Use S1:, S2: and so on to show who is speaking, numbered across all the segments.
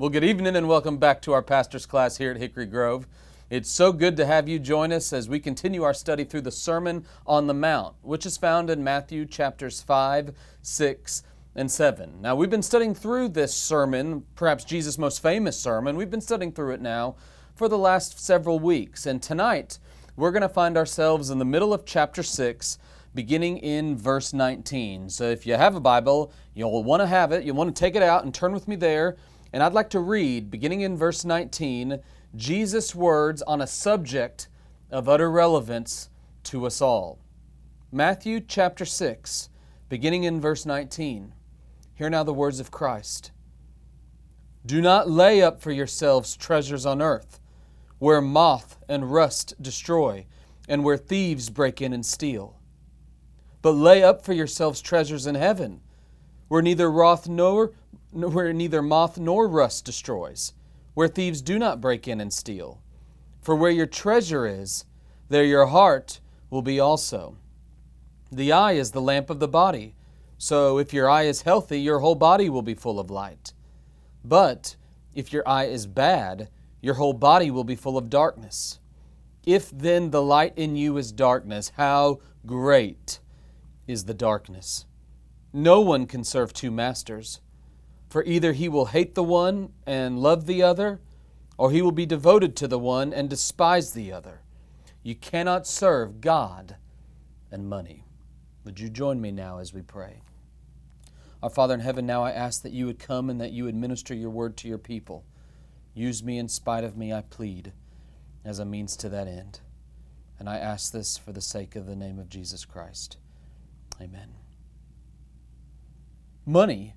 S1: Well, good evening and welcome back to our pastor's class here at Hickory Grove. It's so good to have you join us as we continue our study through the Sermon on the Mount, which is found in Matthew chapters 5, 6, and 7. Now, we've been studying through this sermon, perhaps Jesus' most famous sermon. We've been studying through it now for the last several weeks. And tonight, we're going to find ourselves in the middle of chapter 6, beginning in verse 19. So if you have a Bible, you'll want to have it. You'll want to take it out and turn with me there and I'd like to read, beginning in verse 19, Jesus' words on a subject of utter relevance to us all. Matthew chapter 6, beginning in verse 19. Hear now the words of Christ. Do not lay up for yourselves treasures on earth, where moth and rust destroy, and where thieves break in and steal. But lay up for yourselves treasures in heaven, where neither wrath nor where neither moth nor rust destroys, where thieves do not break in and steal. For where your treasure is, there your heart will be also. The eye is the lamp of the body. So if your eye is healthy, your whole body will be full of light. But if your eye is bad, your whole body will be full of darkness. If then the light in you is darkness, how great is the darkness! No one can serve two masters. For either he will hate the one and love the other, or he will be devoted to the one and despise the other. You cannot serve God and money. Would you join me now as we pray? Our Father in heaven, now I ask that you would come and that you would minister your word to your people. Use me in spite of me, I plead, as a means to that end. And I ask this for the sake of the name of Jesus Christ. Amen. Money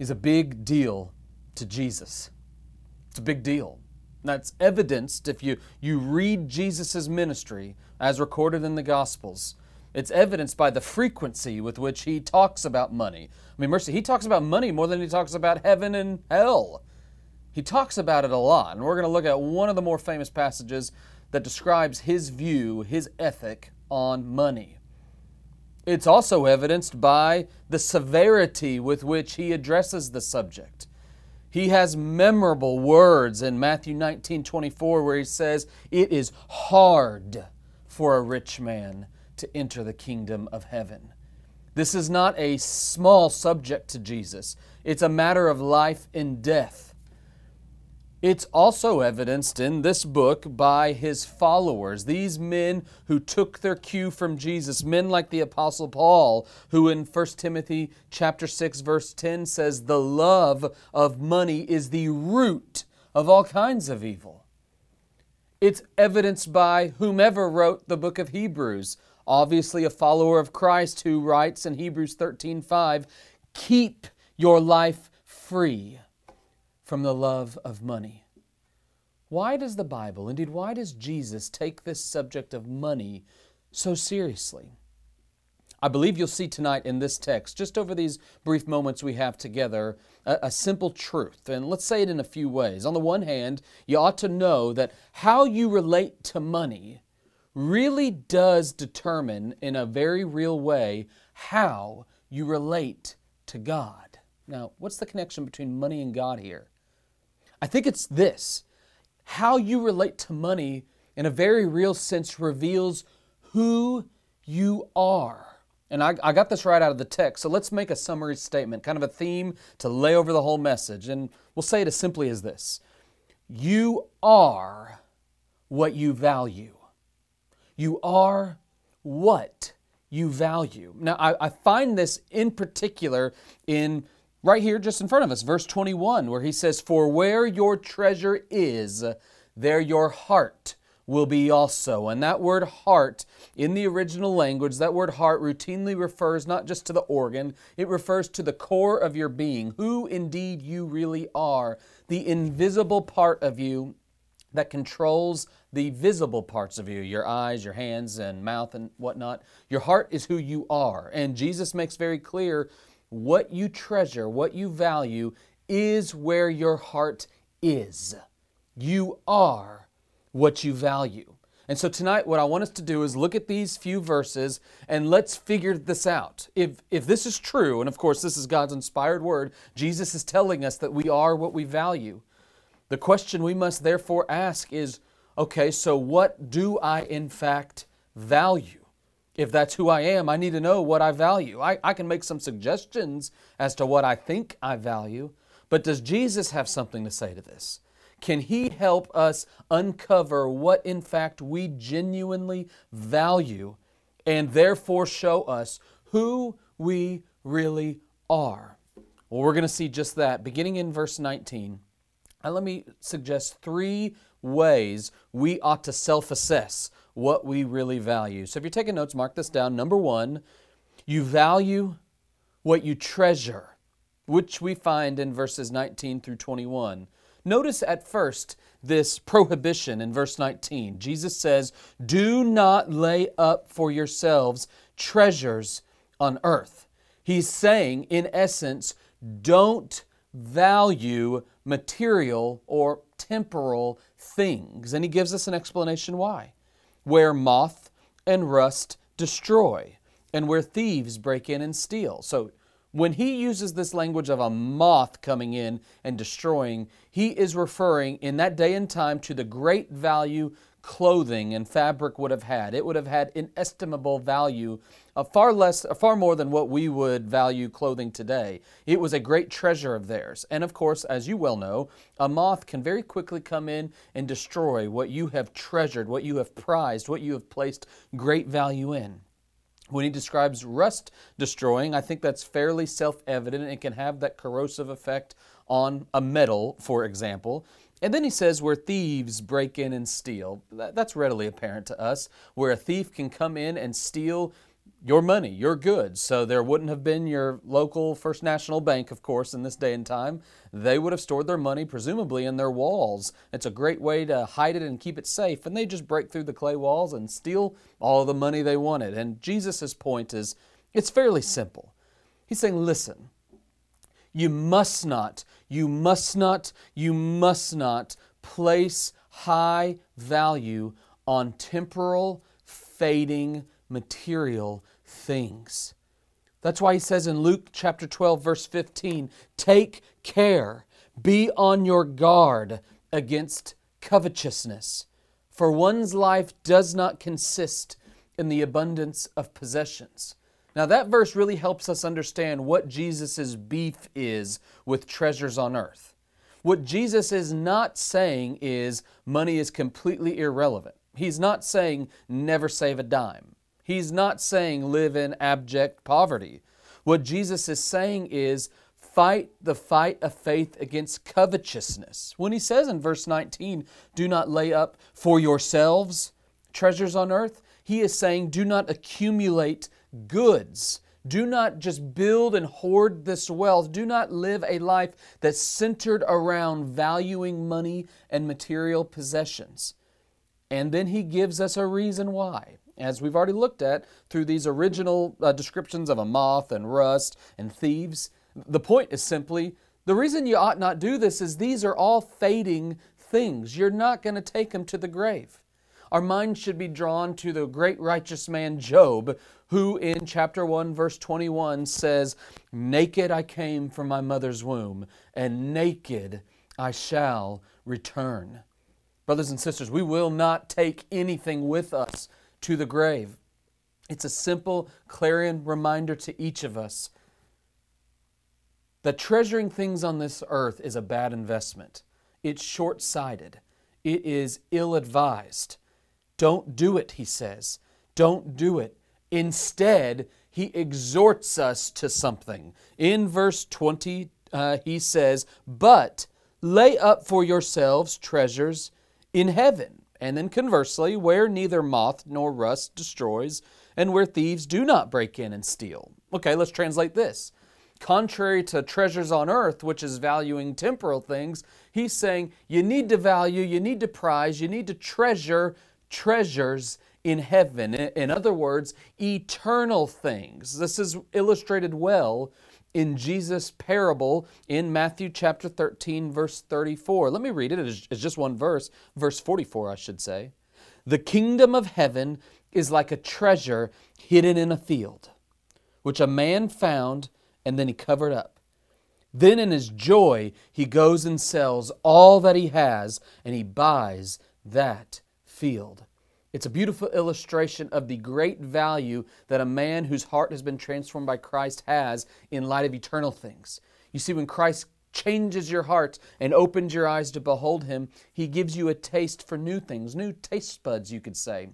S1: is a big deal to Jesus. It's a big deal. That's evidenced if you, you read Jesus' ministry as recorded in the Gospels. It's evidenced by the frequency with which he talks about money. I mean, mercy, he talks about money more than he talks about heaven and hell. He talks about it a lot, and we're going to look at one of the more famous passages that describes his view, his ethic on money. It's also evidenced by the severity with which he addresses the subject. He has memorable words in Matthew 19 24 where he says, It is hard for a rich man to enter the kingdom of heaven. This is not a small subject to Jesus, it's a matter of life and death. It's also evidenced in this book by his followers, these men who took their cue from Jesus, men like the apostle Paul, who in 1 Timothy chapter 6 verse 10 says the love of money is the root of all kinds of evil. It's evidenced by whomever wrote the book of Hebrews, obviously a follower of Christ who writes in Hebrews 13:5, "Keep your life free." From the love of money. Why does the Bible, indeed, why does Jesus take this subject of money so seriously? I believe you'll see tonight in this text, just over these brief moments we have together, a, a, simple truth. And let's say it in a few ways. On the one hand, you ought to know that how you relate to money really does determine, in a very real way, how you relate to God. Now, what's the connection between money and God here? I think it's this how you relate to money in a very real sense reveals who you are. And I, I, got this right out of the text, so let's make a summary statement, kind of a theme to lay over the whole message. And we'll say it as simply as this You are what you value. You are what you value. Now, I, I find this in particular in right here just in front of us, verse 21, where he says, For where your treasure is, there your heart will be also. And that word heart in the original language, that word heart routinely refers not just to the organ, it refers to the core of your being, who indeed you really are, the invisible part of you that controls the visible parts of you your eyes, your hands, and mouth, and whatnot. Your heart is who you are. And Jesus makes very clear what you treasure, what you value, is where your heart is. You are what you value. And so tonight, what I want us to do is look at these few verses and let's figure this out. If, if this is true, and of course, this is God's inspired word, Jesus is telling us that we are what we value. The question we must therefore ask is okay, so what do I in fact value? If that's who I am, I need to know what I value. I, I can make some suggestions as to what I think I value, but does Jesus have something to say to this? Can He help us uncover what in fact we genuinely value and therefore show us who we really are? Well, we're going to see just that beginning in verse 19. And let me suggest three ways we ought to self assess what we really value. So if you're taking notes, mark this down. Number one, you value what you treasure, which we find in verses 19 through 21. Notice at first this prohibition in verse 19. Jesus says, Do not lay up for yourselves treasures on earth. He's saying, in essence, don't value material or temporal things. And he gives us an explanation why. Where moth and rust destroy, and where thieves break in and steal. So when he uses this language of a moth coming in and destroying, he is referring in that day and time to the great value clothing and fabric would have had. It would have had inestimable value, uh, far less, far more than what we would value clothing today. It was a great treasure of theirs. And of course, as you well know, a moth can very quickly come in and destroy what you have treasured, what you have prized, what you have placed great value in. When he describes rust destroying, I think that's fairly self evident. It can have that corrosive effect on a metal, for example. And then he says, where thieves break in and steal. That's readily apparent to us, where a thief can come in and steal your money, your goods. So there wouldn't have been your local First National Bank, of course, in this day and time. They would have stored their money, presumably, in their walls. It's a great way to hide it and keep it safe. And they just break through the clay walls and steal all the money they wanted. And Jesus' point is it's fairly simple. He's saying, listen, you must not, you must not, you must not place high value on temporal, fading, material things. That's why he says in Luke chapter 12, verse 15, take care, be on your guard against covetousness, for one's life does not consist in the abundance of possessions. Now, that verse really helps us understand what Jesus' beef is with treasures on earth. What Jesus is not saying is money is completely irrelevant. He's not saying never save a dime. He's not saying live in abject poverty. What Jesus is saying is fight the fight of faith against covetousness. When he says in verse 19, do not lay up for yourselves treasures on earth, he is saying do not accumulate goods. Do not just build and hoard this wealth. Do not live a life that's centered around valuing money and material possessions. And then he gives us a reason why. As we've already looked at through these original uh, descriptions of a moth and rust and thieves, the point is simply the reason you ought not do this is these are all fading things. You're not going to take them to the grave. Our mind should be drawn to the great righteous man Job, who in chapter 1, verse 21 says, Naked I came from my mother's womb, and naked I shall return. Brothers and sisters, we will not take anything with us to the grave. It's a simple clarion reminder to each of us that treasuring things on this earth is a bad investment. It's short sighted, it is ill advised. Don't do it, he says. Don't do it. Instead, he exhorts us to something. In verse 20, uh, he says, But lay up for yourselves treasures in heaven. And then conversely, where neither moth nor rust destroys, and where thieves do not break in and steal. Okay, let's translate this. Contrary to treasures on earth, which is valuing temporal things, he's saying you need to value, you need to prize, you need to treasure treasures in heaven. In other words, eternal things. This is illustrated well in Jesus' parable in Matthew chapter 13, verse 34. Let me read it. It's just one verse, verse 44, I should say. The kingdom of heaven is like a treasure hidden in a field, which a man found and then he covered up. Then in his joy, he goes and sells all that he has and he buys that field. It's a beautiful illustration of the great value that a man whose heart has been transformed by Christ has in light of eternal things. You see, when Christ changes your heart and opens your eyes to behold him, he gives you a taste for new things, new taste buds, you could say.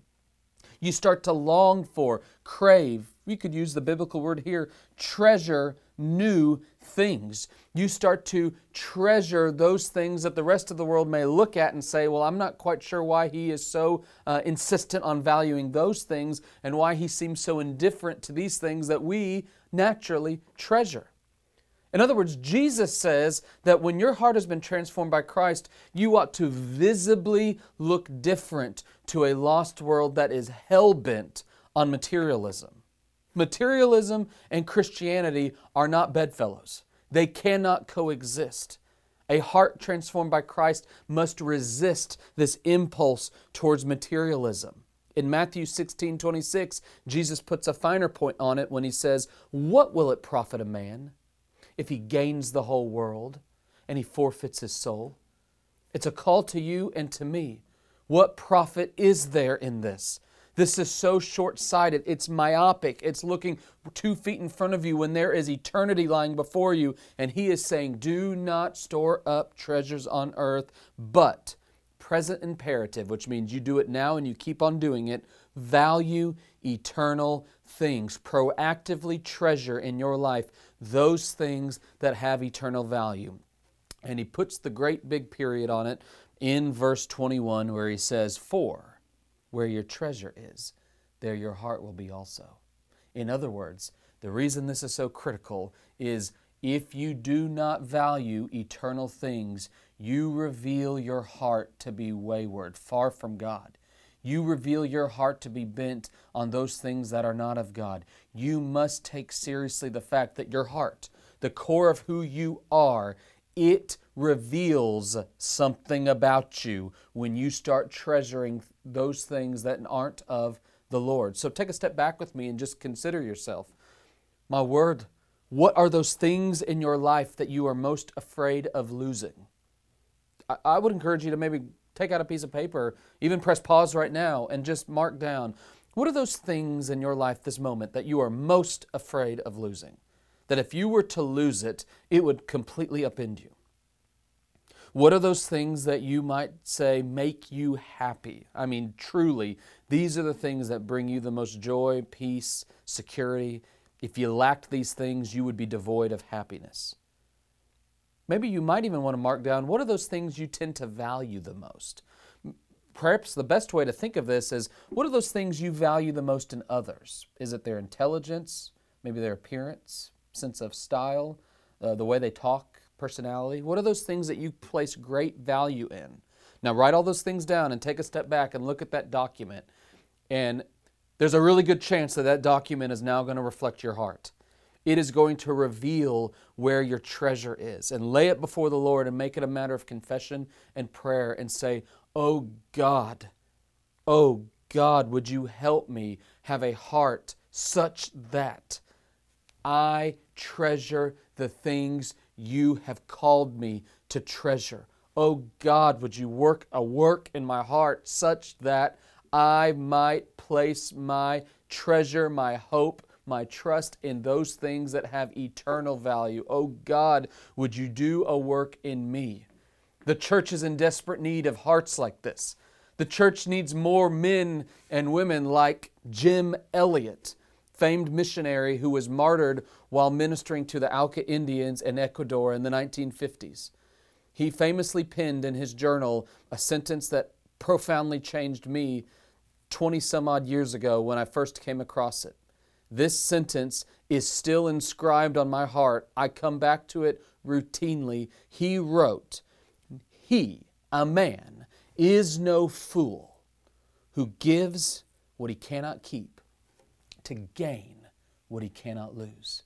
S1: You start to long for, crave, we could use the biblical word here, treasure new things. You start to treasure those things that the rest of the world may look at and say, Well, I'm not quite sure why he is so uh, insistent on valuing those things and why he seems so indifferent to these things that we naturally treasure. In other words, Jesus says that when your heart has been transformed by Christ, you ought to visibly look different to a lost world that is hell bent on materialism. Materialism and Christianity are not bedfellows, they cannot coexist. A heart transformed by Christ must resist this impulse towards materialism. In Matthew 16 26, Jesus puts a finer point on it when he says, What will it profit a man? if he gains the whole world and he forfeits his soul? It's a call to you and to me. What profit is there in this? This is so short sighted. It's myopic. It's looking two feet in front of you when there is eternity lying before you. And he is saying, Do not store up treasures on earth, but present imperative, which means you do it now and you keep on doing it, value eternal things. Proactively treasure in your life those things that have eternal value. And he puts the great big period on it in verse 21 where he says, For where your treasure is, there your heart will be also. In other words, the reason this is so critical is if you do not value eternal things, you reveal your heart to be wayward, far from God. You reveal your heart to be bent on those things that are not of God. You must take seriously the fact that your heart, the core of who you are, it reveals something about you when you start treasuring those things that aren't of the Lord. So take a step back with me and just consider yourself. My word, what are those things in your life that you are most afraid of losing? I, would encourage you to maybe take out a piece of paper, even press pause right now, and just mark down what are those things in your life this moment that you are most afraid of losing? That if you were to lose it, it would completely upend you. What are those things that you might say make you happy? I mean, truly, these are the things that bring you the most joy, peace, security. If you lacked these things, you would be devoid of happiness. Maybe you might even want to mark down what are those things you tend to value the most. Perhaps the best way to think of this is what are those things you value the most in others? Is it their intelligence, maybe their appearance, sense of style, uh, the way they talk, personality? What are those things that you place great value in? Now, write all those things down and take a step back and look at that document. And there's a really good chance that that document is now going to reflect your heart it is going to reveal where your treasure is. And lay it before the Lord and make it a matter of confession and prayer and say, Oh God, oh God, would you help me have a heart such that I treasure the things you have called me to treasure. Oh God, would you work a work in my heart such that I might place my treasure, my hope, my trust in those things that have eternal value. Oh God, would you do a work in me? The church is in desperate need of hearts like this. The church needs more men and women like Jim Elliot, famed missionary who was martyred while ministering to the Auca Indians in Ecuador in the 1950s. He famously penned in his journal a sentence that profoundly changed me 20 some odd years ago when I first came across it. This sentence is still inscribed on my heart. I come back to it routinely. He wrote, He, a man, is no fool who gives what he cannot keep to gain what he cannot lose.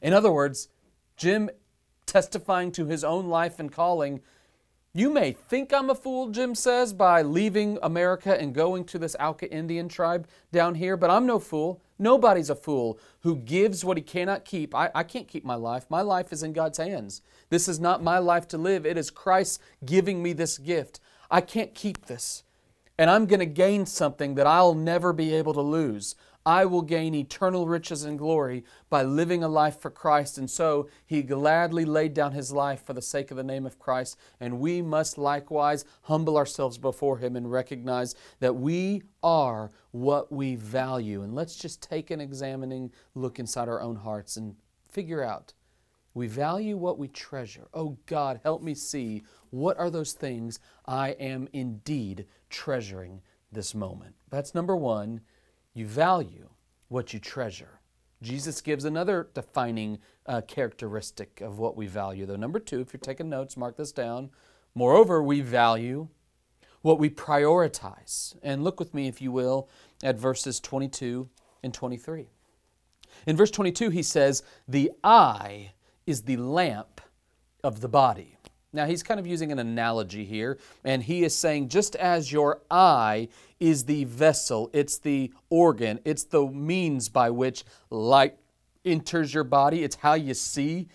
S1: In other words, Jim testifying to his own life and calling, you may think I'm a fool, Jim says, by leaving America and going to this Auca Indian tribe down here, but I'm no fool. Nobody's a fool who gives what he cannot keep. I, I can't keep my life. My life is in God's hands. This is not my life to live. It is Christ giving me this gift. I can't keep this. And I'm going to gain something that I'll never be able to lose. I will gain eternal riches and glory by living a life for Christ. And so he gladly laid down his life for the sake of the name of Christ. And we must likewise humble ourselves before him and recognize that we are what we value. And let's just take an examining look inside our own hearts and figure out we value what we treasure. Oh God, help me see what are those things I am indeed treasuring this moment. That's number one. You value what you treasure. Jesus gives another defining uh, characteristic of what we value, though. Number two, if you're taking notes, mark this down. Moreover, we value what we prioritize. And look with me, if you will, at verses 22 and 23. In verse 22, he says, The eye is the lamp of the body. Now, he's kind of using an analogy here, and he is saying just as your eye is the vessel, it's the organ, it's the means by which light enters your body, it's how you see.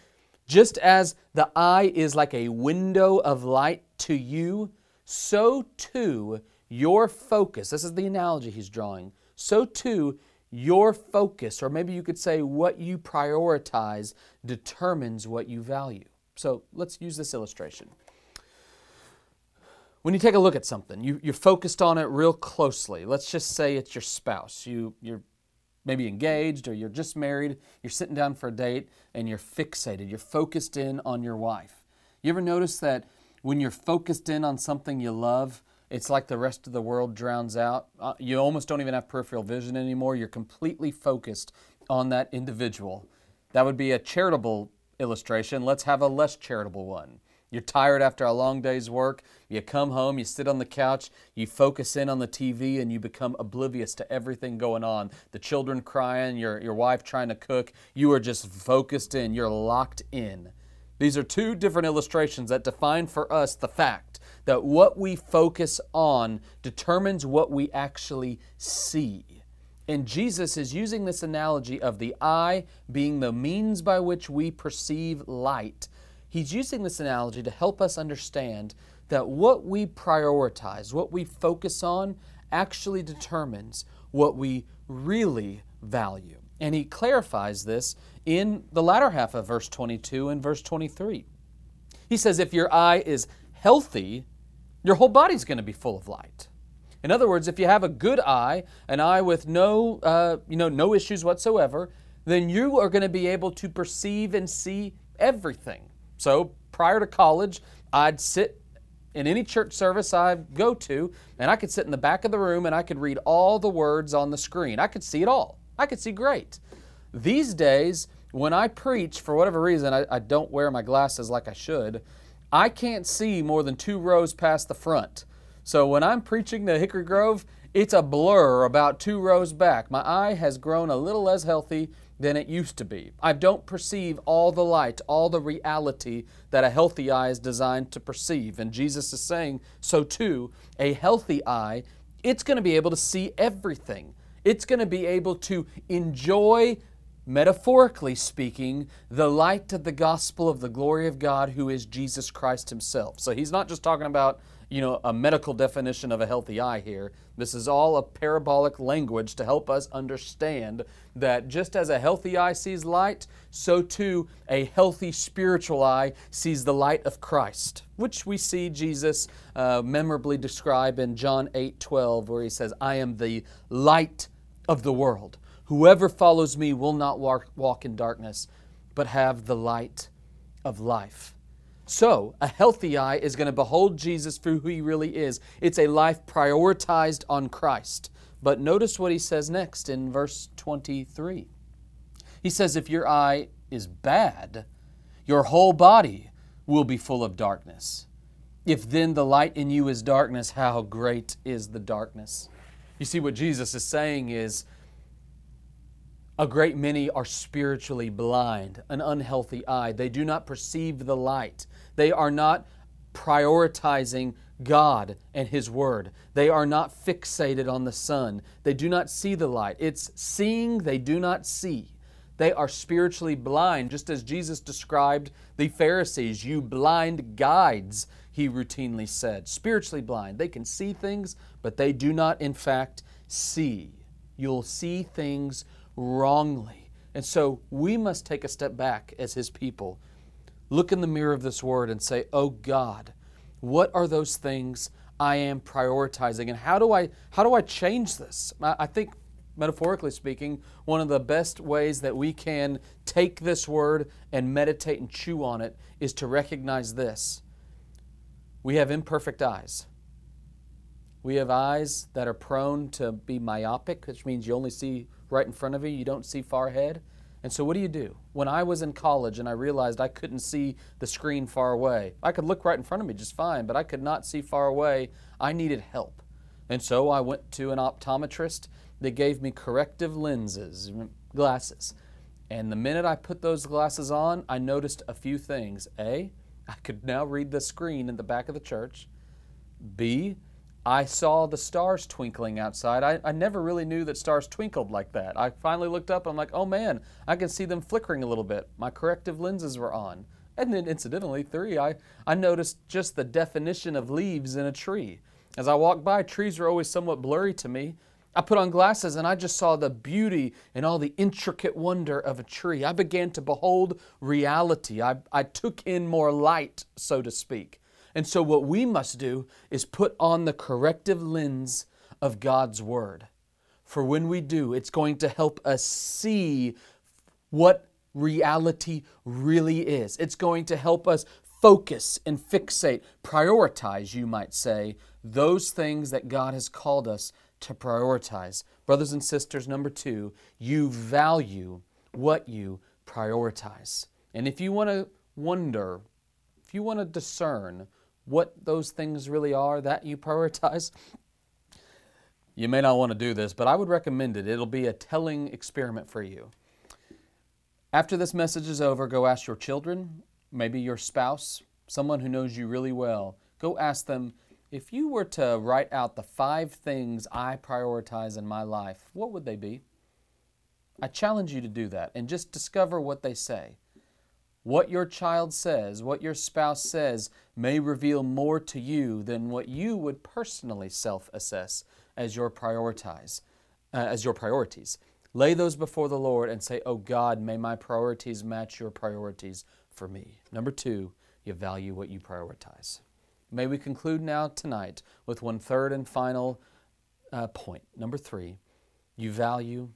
S1: Just as the eye is like a window of light to you, so too your focus, this is the analogy he's drawing, so too your focus, or maybe you could say what you prioritize, determines what you value. So let's use this illustration. When you take a look at something, you, you're focused on it real closely. Let's just say it's your spouse. You, you're maybe engaged or you're just married, you're sitting down for a date and you're fixated. You're focused in on your wife. You ever notice that when you're focused in on something you love, it's like the rest of the world drowns out? Uh, you almost don't even have peripheral vision anymore. You're completely focused on that individual. That would be a charitable illustration, let's have a less charitable one. You're tired after a long day's work. You come home, you sit on the couch, you focus in on the TV, and you become oblivious to everything going on. The children crying, your, your wife trying to cook. You are just focused in, you're locked in. These are two different illustrations that define for us the fact that what we focus on determines what we actually see. And Jesus is using this analogy of the eye being the means by which we perceive light. He's using this analogy to help us understand that what we prioritize, what we focus on, actually determines what we really value. And he clarifies this in the latter half of verse 22 and verse 23. He says, If your eye is healthy, your whole body's going to be full of light. In other words, if you have a good eye, an eye with no, uh, you know, no issues whatsoever, then you are going to be able to perceive and see everything. So prior to college, I'd sit in any church service I go to, and I could sit in the back of the room and I could read all the words on the screen. I could see it all. I could see great. These days, when I preach, for whatever reason, I, I don't wear my glasses like I should, I can't see more than two rows past the front. So when I'm preaching to Hickory Grove, it's a blur about two rows back. My eye has grown a little less healthy than it used to be. I don't perceive all the light, all the reality that a healthy eye is designed to perceive. And Jesus is saying, so too, a healthy eye, it's going to be able to see everything. It's going to be able to enjoy, metaphorically speaking, the light of the gospel of the glory of God, who is Jesus Christ Himself. So he's not just talking about you know, a medical definition of a healthy eye here. This is all a parabolic language to help us understand that just as a healthy eye sees light, so too a healthy spiritual eye sees the light of Christ, which we see Jesus uh, memorably describe in John 8 12, where he says, I am the light of the world. Whoever follows me will not walk, walk in darkness, but have the light of life. So, a healthy eye is going to behold Jesus for who he really is. It's a life prioritized on Christ. But notice what he says next in verse 23. He says, If your eye is bad, your whole body will be full of darkness. If then the light in you is darkness, how great is the darkness? You see, what Jesus is saying is, a great many are spiritually blind, an unhealthy eye. They do not perceive the light. They are not prioritizing God and His Word. They are not fixated on the sun. They do not see the light. It's seeing, they do not see. They are spiritually blind, just as Jesus described the Pharisees. You blind guides, he routinely said. Spiritually blind. They can see things, but they do not, in fact, see. You'll see things wrongly. And so we must take a step back as his people. Look in the mirror of this word and say, Oh God, what are those things I am prioritizing? And how do I how do I change this? I think metaphorically speaking, one of the best ways that we can take this word and meditate and chew on it is to recognize this. We have imperfect eyes. We have eyes that are prone to be myopic, which means you only see right in front of you, you don't see far ahead. And so, what do you do? When I was in college and I realized I couldn't see the screen far away, I could look right in front of me just fine, but I could not see far away. I needed help. And so I went to an optometrist they gave me corrective lenses, mm, glasses. And the minute I put those glasses on, I noticed a few things. A, I could now read the screen in the back of the church. B, I saw the stars twinkling outside. I, I never really knew that stars twinkled like that. I finally looked up and I'm like, oh man, I can see them flickering a little bit. My corrective lenses were on. And then incidentally, three, I, I noticed just the definition of leaves in a tree. As I walked by, trees were always somewhat blurry to me, I put on glasses and I just saw the beauty and all the intricate wonder of a tree. I began to behold reality. I, I took in more light, so to speak. And so, what we must do is put on the corrective lens of God's Word. For when we do, it's going to help us see what reality really is. It's going to help us focus and fixate, prioritize, you might say, those things that God has called us to prioritize. Brothers and sisters, number two, you value what you prioritize. And if you want to wonder, if you want to discern what those things really are that you prioritize, you may not want to do this, but I would recommend it. It'll be a telling experiment for you. After this message is over, go ask your children, maybe your spouse, someone who knows you really well. Go ask them, if you were to write out the five things I prioritize in my life, what would they be? I challenge you to do that and just discover what they say. What your child says, what your spouse says, may reveal more to you than what you would personally self-assess as your uh, as your priorities. Lay those before the Lord and say, "Oh God, may my priorities match your priorities for me." Number 2, you value what you prioritize. May we conclude now tonight with one third and final uh, point. Number three, you value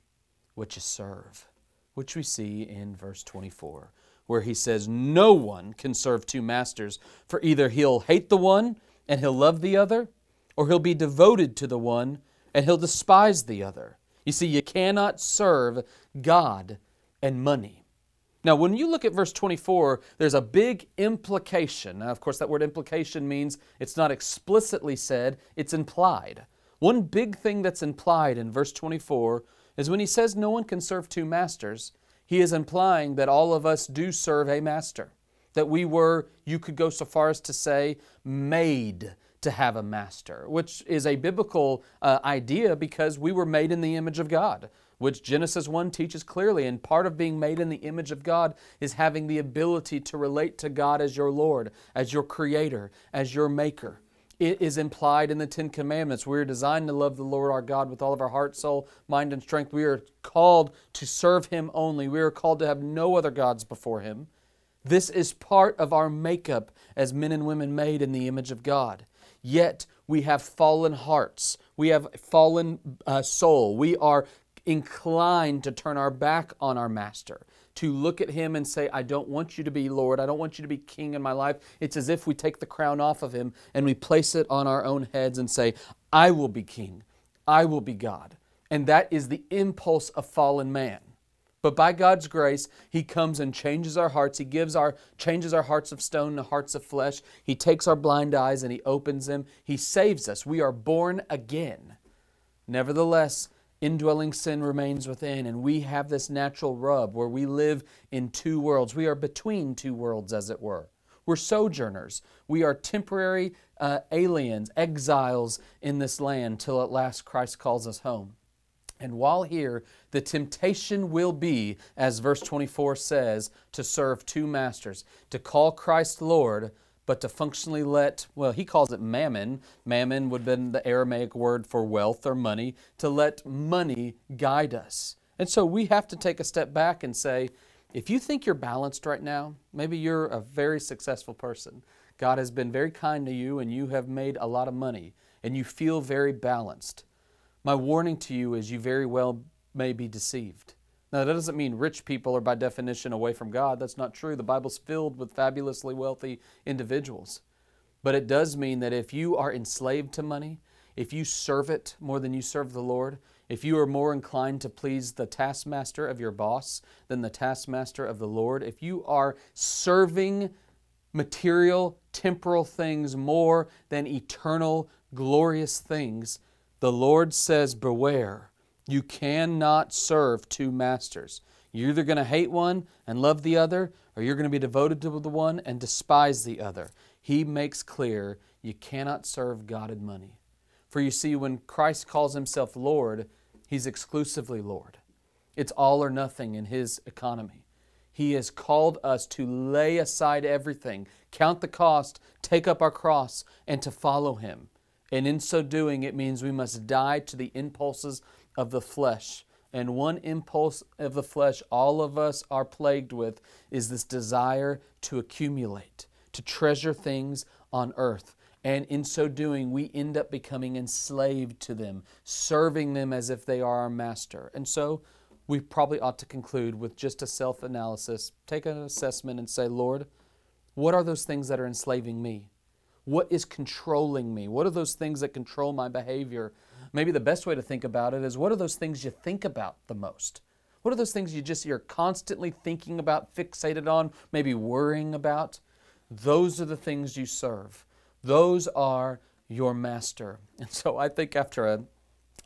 S1: what you serve, which we see in verse 24, where he says, No one can serve two masters, for either he'll hate the one and he'll love the other, or he'll be devoted to the one and he'll despise the other. You see, you cannot serve God and money. Now, when you look at verse 24, there's a big implication. Now, of course, that word implication means it's not explicitly said, it's implied. One big thing that's implied in verse 24 is when he says no one can serve two masters, he is implying that all of us do serve a master. That we were, you could go so far as to say, made to have a master, which is a biblical uh, idea because we were made in the image of God which Genesis 1 teaches clearly. And part of being made in the image of God is having the ability to relate to God as your Lord, as your Creator, as your Maker. It is implied in the Ten Commandments. We are designed to love the Lord our God with all of our heart, soul, mind, and strength. We are called to serve Him only. We are called to have no other gods before Him. This is part of our makeup as men and women made in the image of God. Yet we have fallen hearts. We have fallen uh, soul. We are inclined to turn our back on our master, to look at him and say, I don't want you to be Lord, I don't want you to be king in my life. It's as if we take the crown off of him and we place it on our own heads and say, I will be king, I will be God. And that is the impulse of fallen man. But by God's grace, He comes and changes our hearts. He gives our changes our hearts of stone to hearts of flesh. He takes our blind eyes and He opens them. He saves us. We are born again. Nevertheless, indwelling sin remains within, and we have this natural rub where we live in two worlds. We are between two worlds, as it were. we're sojourners. We are temporary uh, aliens, exiles in this land till at last Christ calls us home. And while here, the temptation will be, as verse 24 says, to serve two masters, to call Christ Lord, but to functionally let, well, he calls it mammon. Mammon would have been the Aramaic word for wealth or money, to let money guide us. And so we have to take a step back and say, if you think you're balanced right now, maybe you're a very successful person. God has been very kind to you and you have made a lot of money and you feel very balanced. My warning to you is you very well may be deceived. Now, that doesn't mean rich people are by definition away from God. That's not true. The Bible's filled with fabulously wealthy individuals. But it does mean that if you are enslaved to money, if you serve it more than you serve the Lord, if you are more inclined to please the taskmaster of your boss than the taskmaster of the Lord, if you are serving material, temporal things more than eternal, glorious things, the Lord says, Beware, you cannot serve two masters. You're either going to hate one and love the other, or you're going to be devoted to the one and despise the other. He makes clear you cannot serve God and money. For you see, when Christ calls himself Lord, he's exclusively Lord. It's all or nothing in his economy. He has called us to lay aside everything, count the cost, take up our cross, and to follow him. And in so doing, it means we must die to the impulses of the flesh. And one impulse of the flesh all of us are plagued with is this desire to accumulate, to treasure things on earth. And in so doing, we end up becoming enslaved to them, serving them as if they are our master. And so we probably ought to conclude with just a self analysis, take an assessment, and say, Lord, what are those things that are enslaving me? What is controlling me? What are those things that control my behavior? Maybe the best way to think about it is what are those things you think about the most? What are those things you just you're constantly thinking about, fixated on, maybe worrying about? Those are the things you serve. Those are your master. And so I think after a,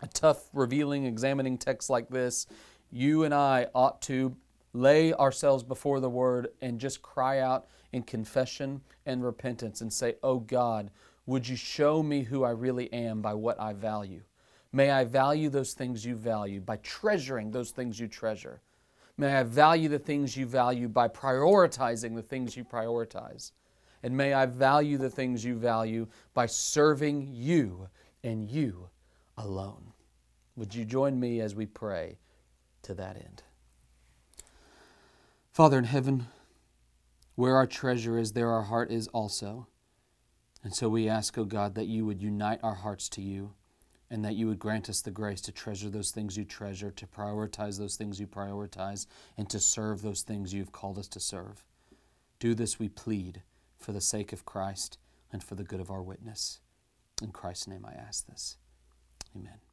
S1: a tough, revealing, examining text like this, you and I ought to lay ourselves before the Word and just cry out in confession and repentance and say, Oh God, would you show me who I really am by what I value? May I value those things you value by treasuring those things you treasure. May I value the things you value by prioritizing the things you prioritize. And may I value the things you value by serving you and you alone. Would you join me as we pray to that end? Father in heaven, where our treasure is, there our heart is also. And so we ask, O oh God, that you would unite our hearts to you and that you would grant us the grace to treasure those things you treasure, to prioritize those things you prioritize, and to serve those things you've called us to serve. Do this, we plead, for the sake of Christ and for the good of our witness. In Christ's name I ask this. Amen.